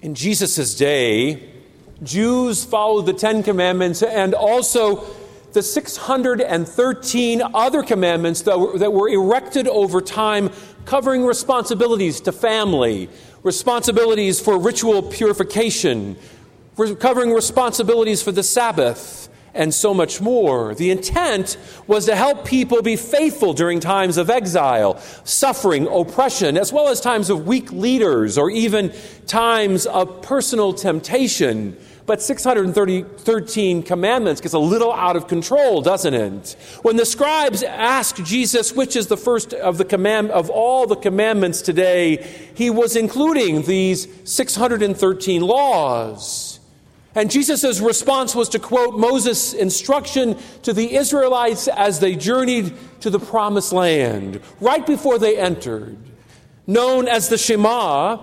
In Jesus' day, Jews followed the Ten Commandments and also the 613 other commandments that were, that were erected over time, covering responsibilities to family, responsibilities for ritual purification, covering responsibilities for the Sabbath, and so much more. The intent was to help people be faithful during times of exile, suffering, oppression, as well as times of weak leaders or even times of personal temptation. But 613 commandments gets a little out of control, doesn't it? When the scribes asked Jesus which is the first of the command of all the commandments today, he was including these 613 laws. And Jesus' response was to quote Moses' instruction to the Israelites as they journeyed to the promised land, right before they entered. Known as the Shema,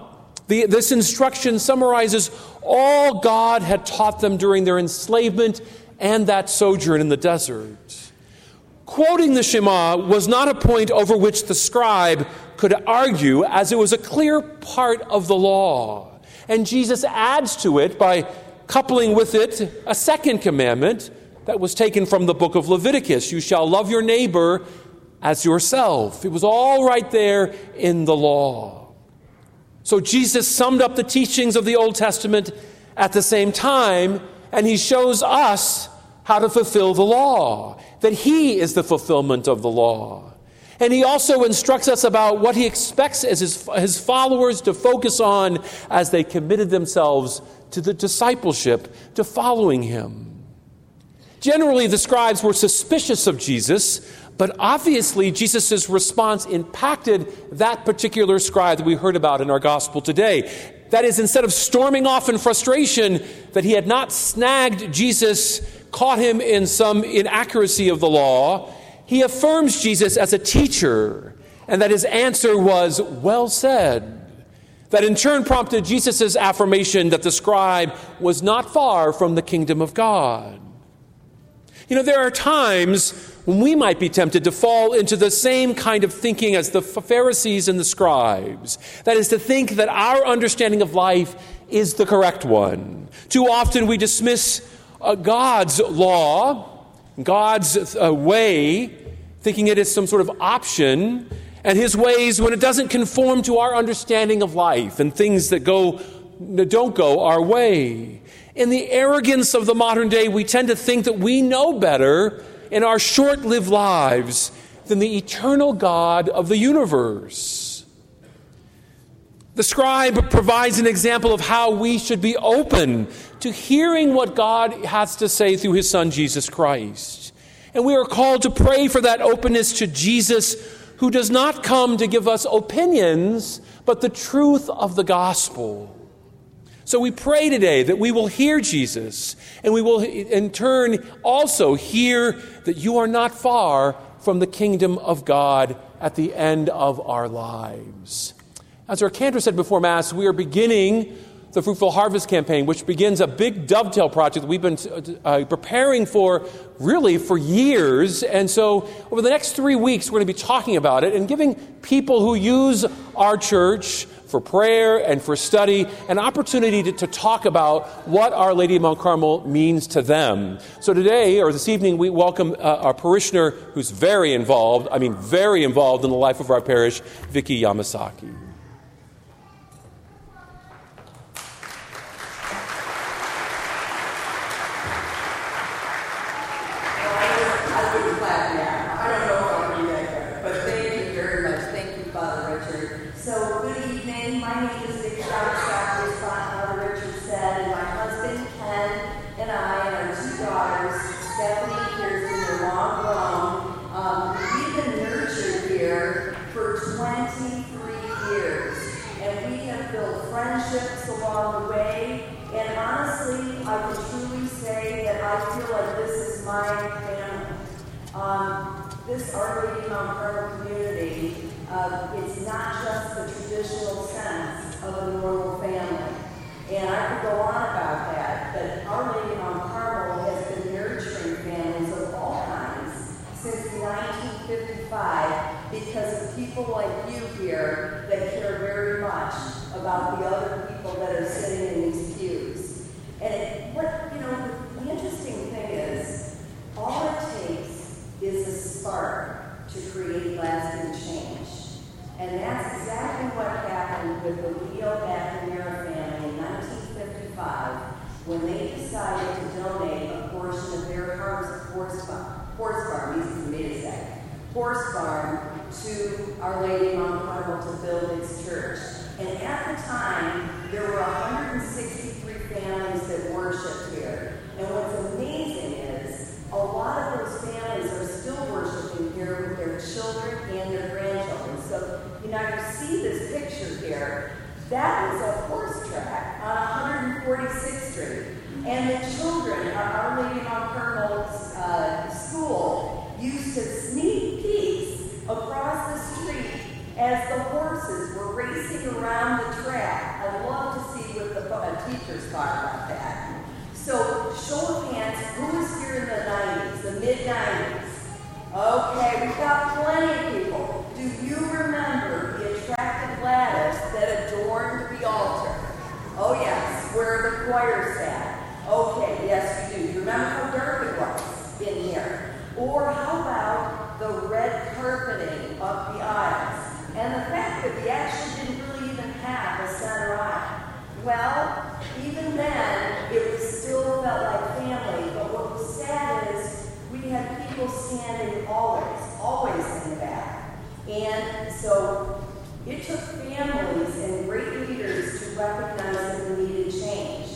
the, this instruction summarizes all God had taught them during their enslavement and that sojourn in the desert. Quoting the Shema was not a point over which the scribe could argue, as it was a clear part of the law. And Jesus adds to it by coupling with it a second commandment that was taken from the book of Leviticus you shall love your neighbor as yourself. It was all right there in the law. So Jesus summed up the teachings of the Old Testament at the same time, and he shows us how to fulfill the law, that he is the fulfillment of the law. And he also instructs us about what he expects as his, his followers to focus on as they committed themselves to the discipleship, to following him. Generally, the scribes were suspicious of Jesus, but obviously, Jesus' response impacted that particular scribe that we heard about in our gospel today. That is, instead of storming off in frustration that he had not snagged Jesus, caught him in some inaccuracy of the law, he affirms Jesus as a teacher, and that his answer was, Well said. That in turn prompted Jesus' affirmation that the scribe was not far from the kingdom of God. You know, there are times when we might be tempted to fall into the same kind of thinking as the Pharisees and the scribes. That is, to think that our understanding of life is the correct one. Too often we dismiss uh, God's law God's uh, way, thinking it is some sort of option, and his ways when it doesn't conform to our understanding of life and things that go that don't go our way. In the arrogance of the modern day, we tend to think that we know better in our short-lived lives than the eternal God of the universe. The scribe provides an example of how we should be open to hearing what God has to say through his son Jesus Christ. And we are called to pray for that openness to Jesus, who does not come to give us opinions, but the truth of the gospel. So we pray today that we will hear Jesus, and we will in turn also hear that you are not far from the kingdom of God at the end of our lives. As our cantor said before Mass, we are beginning the Fruitful Harvest campaign, which begins a big dovetail project we've been uh, preparing for really for years. And so, over the next three weeks, we're going to be talking about it and giving people who use our church for prayer and for study an opportunity to, to talk about what Our Lady of Mount Carmel means to them. So, today or this evening, we welcome uh, our parishioner who's very involved, I mean, very involved in the life of our parish, Vicky Yamasaki. People like you here that care very much about the other people that are sitting with the Leo McNamara family in 1955 when they decided to donate a portion of their horse farm, horse farm, easy for me to say, horse farm to Our Lady Mount Carmel to build its church. And at the time, there were 163 families that worshiped here. And what's amazing is a lot of those families are still worshiping here with their children and their grandchildren. So, you know, you see this picture here. That was a horse track on 146th Street. And the children at Our Lady Mount Carmel's uh, school used to sneak peeks across the street as the horses were racing around the track. I'd love to see what the uh, teachers thought about that. So, show of hands, who was here in the 90s, the mid 90s? Okay, we've got plenty of people. Do you remember the attractive lattice that adorned the altar? Oh, yes, where the choir sat. Okay, yes, you do. You remember how dark it was in here? Or how about the red carpeting of the aisles? And the fact that we actually didn't really even have a center aisle. Well, even then, it was still felt like family. But what was sad is we had people always, always in the back. And so it took families and great leaders to recognize that we needed change.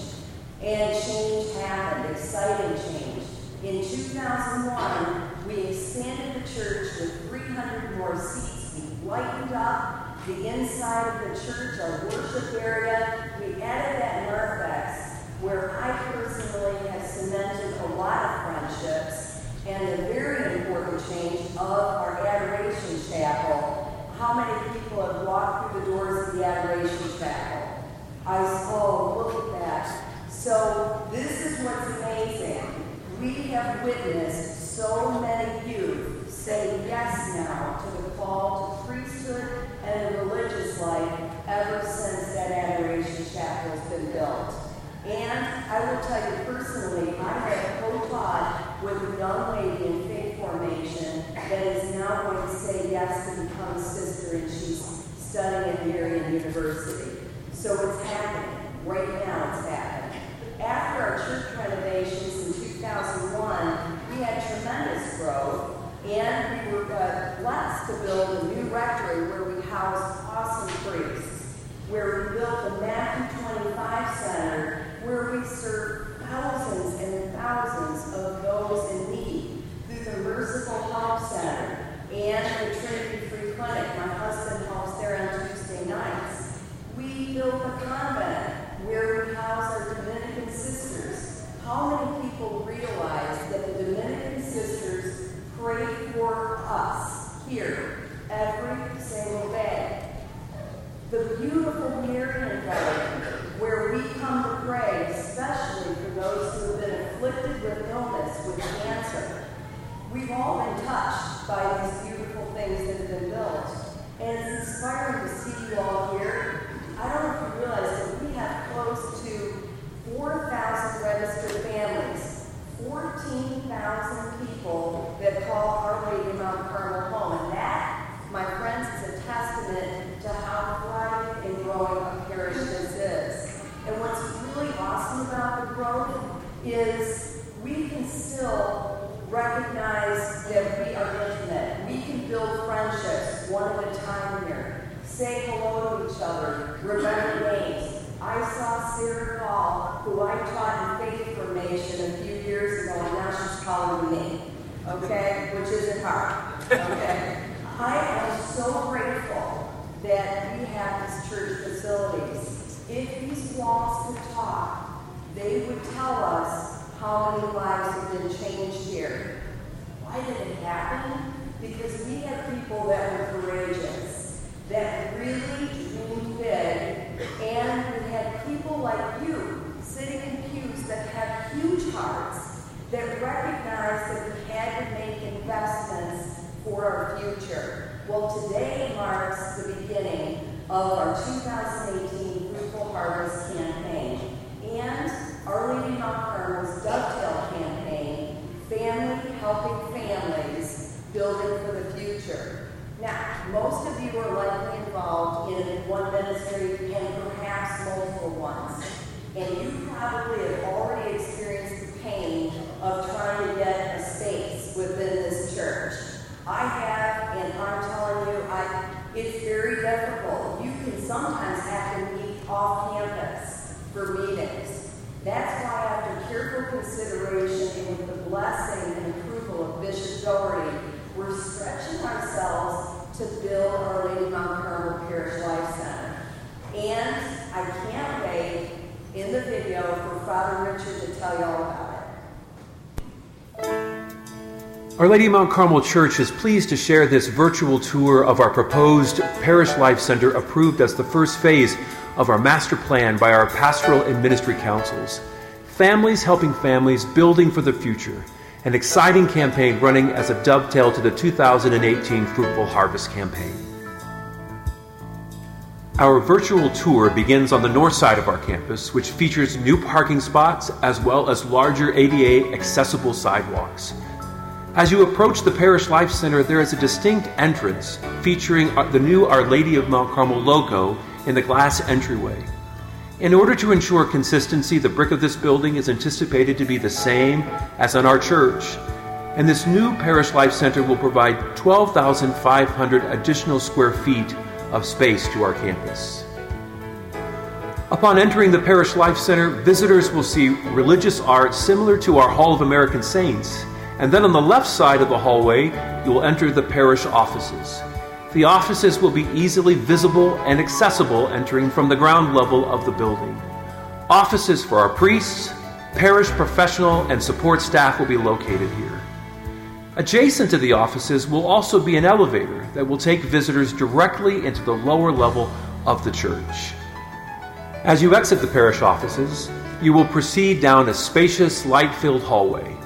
And change happened, exciting change. In 2001, we expanded the church with 300 more seats. We lightened up the inside of the church, our worship area. We added that narthex, where I personally have cemented a lot of friendships, and the very important change of our adoration chapel. How many people have walked through the doors of the adoration chapel? I oh, look at that. So this is what's amazing. We have witnessed so many youth say yes now to the call to priesthood and the religious life ever since that adoration chapel has been built. And I will tell you personally, I have co-taught with a young lady in faith formation that is now going to say yes to become a sister, and she's studying at Marian University. So it's happening. Right now it's happening. After our church renovations in 2001, we had tremendous growth, and we were uh, blessed to build a new rectory where we housed awesome priests, where we built the Matthew 25 Center, where we served thousands and thousands of those in need through the Merciful Help Center and the Trinity Free Clinic. My husband helps there on Tuesday nights. We built a convent where we house our Dominican sisters. How many people realize that the Dominican sisters pray for us here every single day? The beautiful Marian garden where we come to pray, especially for those who have been afflicted with illness, with cancer. We've all been touched by these beautiful things that have been built. And it's inspiring to see you all here. I don't know if you realize that we have close to 4,000 registered families, 14,000 people that call Our Lady Mount Carmel home. And that, my friends, is a testament to how thriving and growing a parish this is. And what's really awesome about the growth is we can still recognize that we are intimate. We can build friendships one at a time here. Say hello to each other, remember names. I saw Sarah Hall, who I taught in faith formation a few years ago, and now she's calling me. Okay? Which isn't hard. Okay? I am so grateful that we have these church facilities. If these walls could talk, they would tell us how many lives have been changed here. Why did it happen? Because we had people that were courageous, that really dreamed big, and we had people like you sitting in pews that had huge hearts that recognized that we had to make investments for our future. Well, today marks the beginning of our 2018 Fruitful Harvest campaign and Our Lady Mount Carmel's Dovetail campaign, Family Helping Families, Building for the Future. Now, most of you are likely involved in one ministry And perhaps multiple ones, and you probably have already experienced the pain of trying to get a space within this church. I have, and I'm it's very difficult. You can sometimes have to meet off campus for meetings. That's why, after careful consideration and with the blessing and approval of Bishop Doherty, we're stretching ourselves to build Our Lady Mount Carmel Parish Life Center. And I can't wait in the video for Father Richard to tell you all about Our Lady of Mount Carmel Church is pleased to share this virtual tour of our proposed Parish Life Center approved as the first phase of our master plan by our pastoral and ministry councils. Families Helping Families Building for the Future, an exciting campaign running as a dovetail to the 2018 Fruitful Harvest campaign. Our virtual tour begins on the north side of our campus, which features new parking spots as well as larger ADA accessible sidewalks. As you approach the Parish Life Center, there is a distinct entrance featuring uh, the new Our Lady of Mount Carmel logo in the glass entryway. In order to ensure consistency, the brick of this building is anticipated to be the same as on our church, and this new Parish Life Center will provide 12,500 additional square feet of space to our campus. Upon entering the Parish Life Center, visitors will see religious art similar to our Hall of American Saints. And then on the left side of the hallway, you will enter the parish offices. The offices will be easily visible and accessible entering from the ground level of the building. Offices for our priests, parish professional, and support staff will be located here. Adjacent to the offices will also be an elevator that will take visitors directly into the lower level of the church. As you exit the parish offices, you will proceed down a spacious, light filled hallway.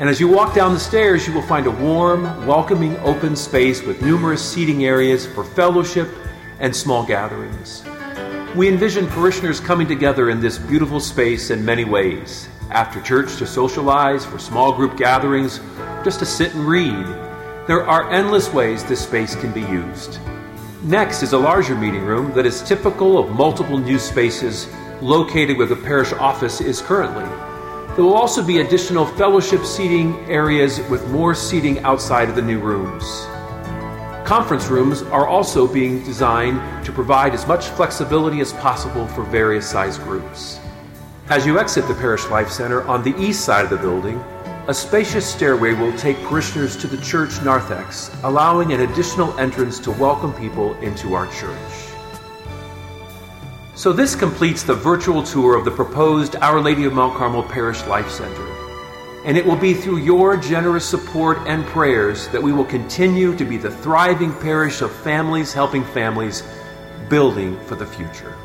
And as you walk down the stairs, you will find a warm, welcoming, open space with numerous seating areas for fellowship and small gatherings. We envision parishioners coming together in this beautiful space in many ways after church to socialize, for small group gatherings, just to sit and read. There are endless ways this space can be used. Next is a larger meeting room that is typical of multiple new spaces located where the parish office is currently. There will also be additional fellowship seating areas with more seating outside of the new rooms. Conference rooms are also being designed to provide as much flexibility as possible for various size groups. As you exit the Parish Life Center on the east side of the building, a spacious stairway will take parishioners to the church narthex, allowing an additional entrance to welcome people into our church. So, this completes the virtual tour of the proposed Our Lady of Mount Carmel Parish Life Center. And it will be through your generous support and prayers that we will continue to be the thriving parish of families helping families, building for the future.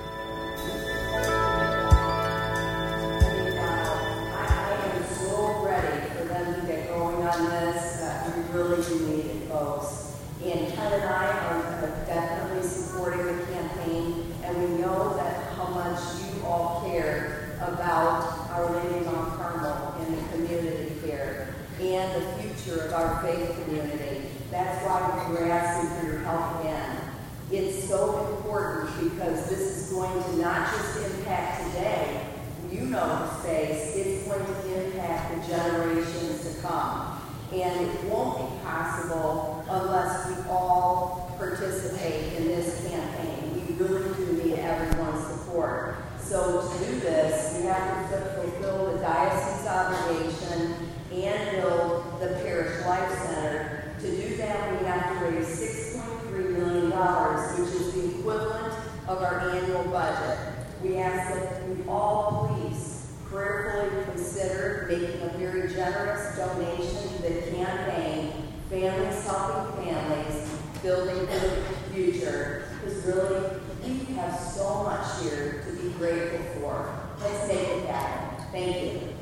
Because this is going to not just impact today, you know the space, it's going to impact the generations to come. And it won't be possible unless we all participate in this campaign. We really do need everyone's support. So to do this, we have to fulfill the diocese obligation and build the parish life center. To do that, we have to raise $6.3 million, which is the equivalent of our annual budget. We ask that you all please prayerfully consider making a very generous donation to the campaign, Families Helping Families, Building the Future, because really, we have so much here to be grateful for. Let's make it happen. Thank you.